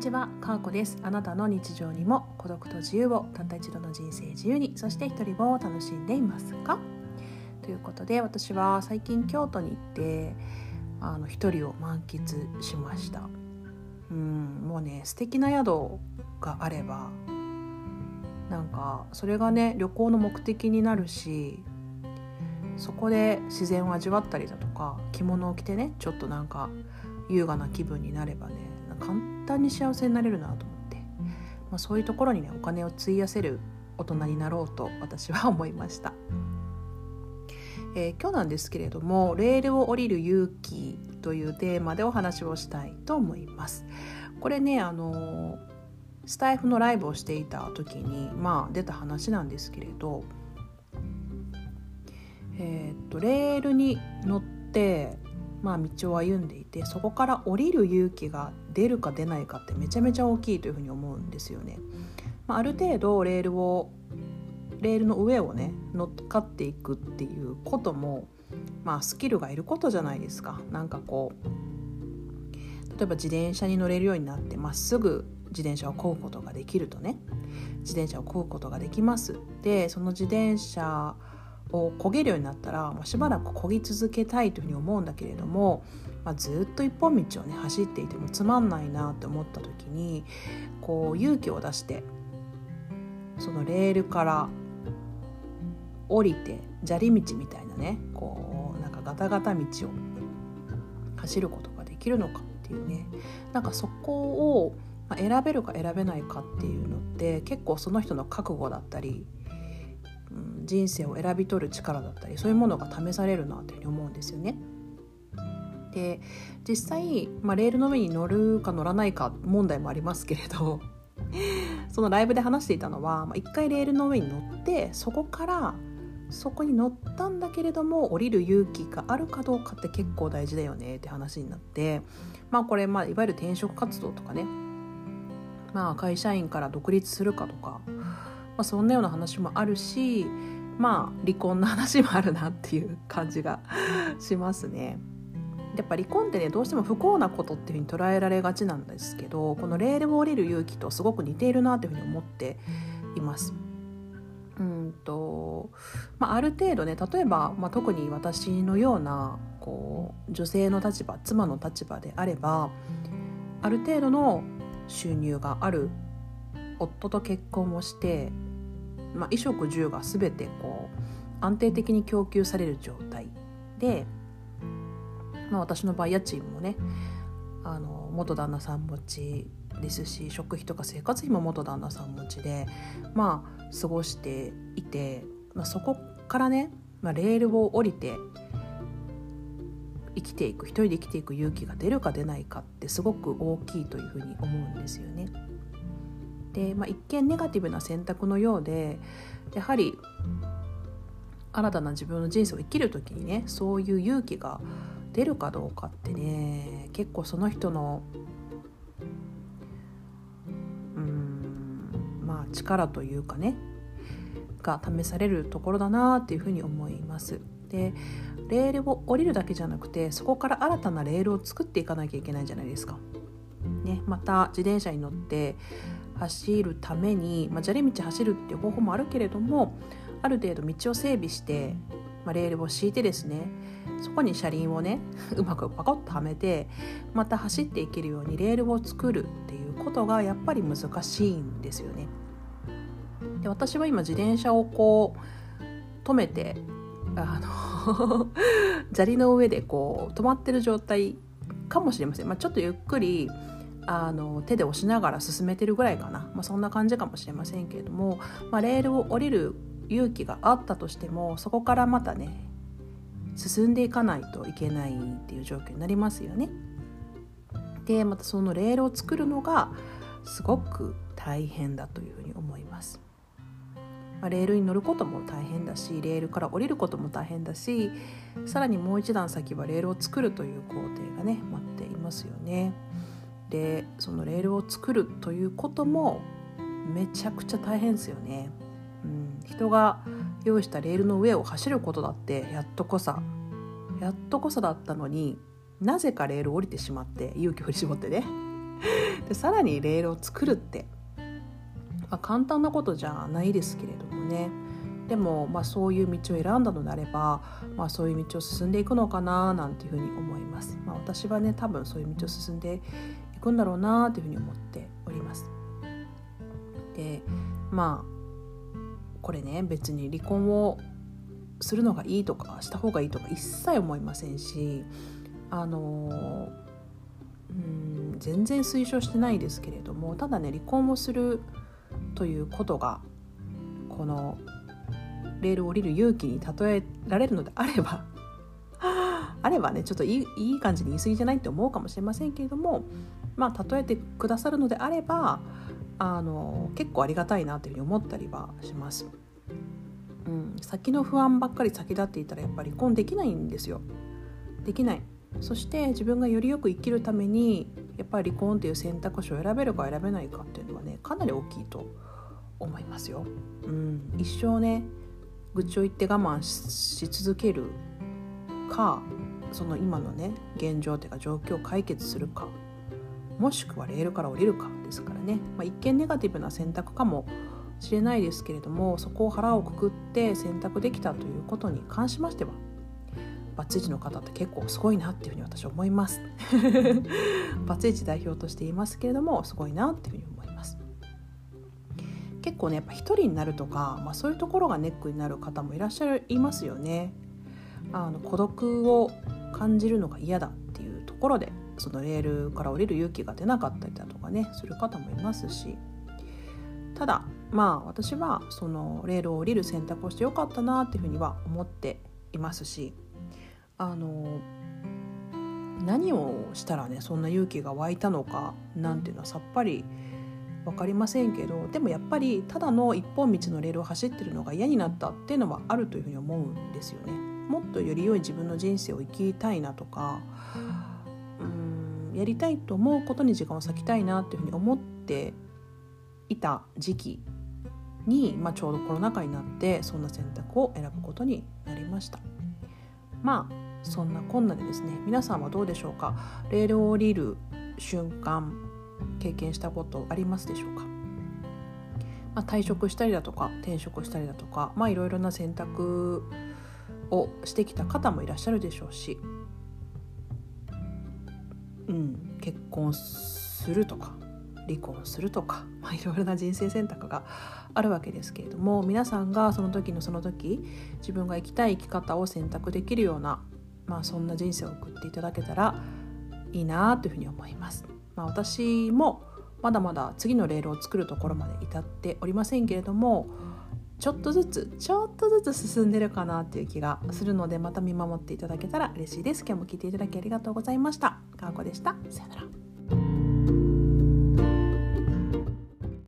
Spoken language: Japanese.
ちは、かーこです。あなたの日常にも孤独と自由をたった一度の人生自由に、そして一人を楽しんでいますか？ということで、私は最近京都に行ってあの一人を満喫しました。うん、もうね素敵な宿があればなんかそれがね旅行の目的になるしそこで自然を味わったりだとか着物を着てねちょっとなんか優雅な気分になればね簡単に幸せになれるなと思って、まあ、そういうところにねお金を費やせる大人になろうと私は思いました。えー、今日なんですけれども「レールを降りる勇気」というテーマでお話をしたいと思います。これねあのスタイフのライブをしていた時にまあ出た話なんですけれど、えー、っとレールに乗ってまあ、道を歩んでいてそこから降りる勇気が出るか出ないかってめちゃめちゃ大きいというふうに思うんですよね。まあ、ある程度レールをレールの上をね乗っかっていくっていうことも、まあ、スキルがいることじゃないですか。なんかこう例えば自転車に乗れるようになってまっすぐ自転車を漕ぐことができるとね自転車を漕ぐことができます。でその自転車をを焦げるようになったら、まあ、しばらく漕ぎ続けたいというふうに思うんだけれども、まあ、ずっと一本道をね走っていてもつまんないなって思った時にこう勇気を出してそのレールから降りて砂利道みたいなねこうなんかガタガタ道を走ることができるのかっていうねなんかそこを選べるか選べないかっていうのって結構その人の覚悟だったり人生を選び取る力だったりそういうものが試されるなというふうに思うんですよね。で実際、まあ、レールの上に乗るか乗らないか問題もありますけれど そのライブで話していたのは、まあ、一回レールの上に乗ってそこからそこに乗ったんだけれども降りる勇気があるかどうかって結構大事だよねって話になってまあこれ、まあ、いわゆる転職活動とかね、まあ、会社員から独立するかとか、まあ、そんなような話もあるしまあ離婚の話もあるなっていう感じがしますね。やっぱ離婚ってねどうしても不幸なことっていうふうに捉えられがちなんですけどこのレールを降りる勇気とすごく似ているなというふうに思っています。うんとまあ、ある程度ね例えば、まあ、特に私のようなこう女性の立場妻の立場であればある程度の収入がある夫と結婚をしてまあ、衣食住が全てこう安定的に供給される状態で、まあ、私の場合家賃もねあの元旦那さん持ちですし食費とか生活費も元旦那さん持ちでまあ過ごしていて、まあ、そこからね、まあ、レールを降りて生きていく一人で生きていく勇気が出るか出ないかってすごく大きいというふうに思うんですよね。で、まあ、一見ネガティブな選択のようでやはり新たな自分の人生を生きる時にねそういう勇気が出るかどうかってね結構その人のうんまあ力というかねが試されるところだなっていうふうに思います。でレールを降りるだけじゃなくてそこから新たなレールを作っていかなきゃいけないじゃないですか。ね、また自転車に乗って走るために、まあ、砂利道走るっていう方法もあるけれどもある程度道を整備して、まあ、レールを敷いてですねそこに車輪をね うまくパコッとはめてまた走っていけるようにレールを作るっていうことがやっぱり難しいんですよね。で私は今自転車をこう止めてあの 砂利の上でこう止まってる状態かもしれません、まあ、ちょっとゆっくりあの手で押しながら進めてるぐらいかな、まあ、そんな感じかもしれませんけれども、まあ、レールを降りる勇気があったとしてもそこからまたね進んでいかないといけないっていう状況になりますよね。でまたそのレールを作るのがすごく大変だというふうに思います。ま、レールに乗ることも大変だしレールから降りることも大変だしさらにもう一段先はレールを作るという工程がね待っていますよね。でそのレールを作るということもめちゃくちゃ大変ですよね。うん、人が用意したレールの上を走ることだってやっとこさ。やっとこそだったのになぜかレール降りてしまって勇気を振り絞ってね。でさらにレールを作るって、まあ、簡単なことじゃないですけれどもね。でも、まあ、そういう道を選んだのであれば、まあ、そういう道を進んでいくのかななんていうふうに思います、まあ、私はね多分そういう道を進んでいくんだろうなというふうに思っております。でまあこれね別に離婚をするのがいいとかした方がいいとか一切思いませんしあのうん全然推奨してないですけれどもただね離婚をするということがこのレールを降りる勇気に例えられるのであれば あればねちょっといいいい感じに言い過ぎじゃないって思うかもしれませんけれどもまあ例えてくださるのであればあの結構ありがたいなというふうに思ったりはします。うん、先の不安ばっかり先立っていたらやっぱり離婚できないんですよ。できないそして自分がよりよく生きるためにやっぱり離婚っていう選択肢を選べるか選べないかっていうのはねかなり大きいと思いますよ。うん、一生ね愚痴を言って我慢し続けるかその今のね現状というか状況を解決するかもしくはレールから降りるかですからね、まあ、一見ネガティブな選択かもしれないですけれどもそこを腹をくくって選択できたということに関しましてはバツイチの方って結構すごいなっていうふうに私は思います。バツイチ代表として言いますけれどもすごいなっていうふうに思います。結構ねやっぱ一人になるとか、まあ、そういうところがネックになる方もいらっしゃいますよね。あの孤独を感じるのが嫌だっていうところでそのレールから降りる勇気が出なかったりだとかねする方もいますしただまあ私はそのレールを降りる選択をしてよかったなっていうふうには思っていますしあの何をしたらねそんな勇気が湧いたのかなんていうのはさっぱり分かりませんけどでもやっぱりただの一本道のレールを走ってるのが嫌になったっていうのはあるというふうに思うんですよね。もっとより良い自分の人生を生きたいなとかやりたいと思うことに時間を割きたいなっていうふうに思っていた時期に、まあ、ちょうどコロナ禍になってそんな選択を選ぶことになりました。まあそんなこんなでですね皆さんはどうでしょうか？レールを降りる瞬間経験したことありますでしょうか、まあ、退職したりだとか転職したりだとかまあいろいろな選択をしてきた方もいらっしゃるでしょうしうん結婚するとか離婚するとか、まあ、いろいろな人生選択があるわけですけれども皆さんがその時のその時自分が生きたい生き方を選択できるような、まあ、そんな人生を送っていただけたらいいなというふうに思います。まあ、私もまだまだ次のレールを作るところまで至っておりませんけれどもちょっとずつちょっとずつ進んでるかなっていう気がするのでまた見守っていただけたら嬉しいです。今日も聞いていただきありがとうございました。かわこでした。さよなら。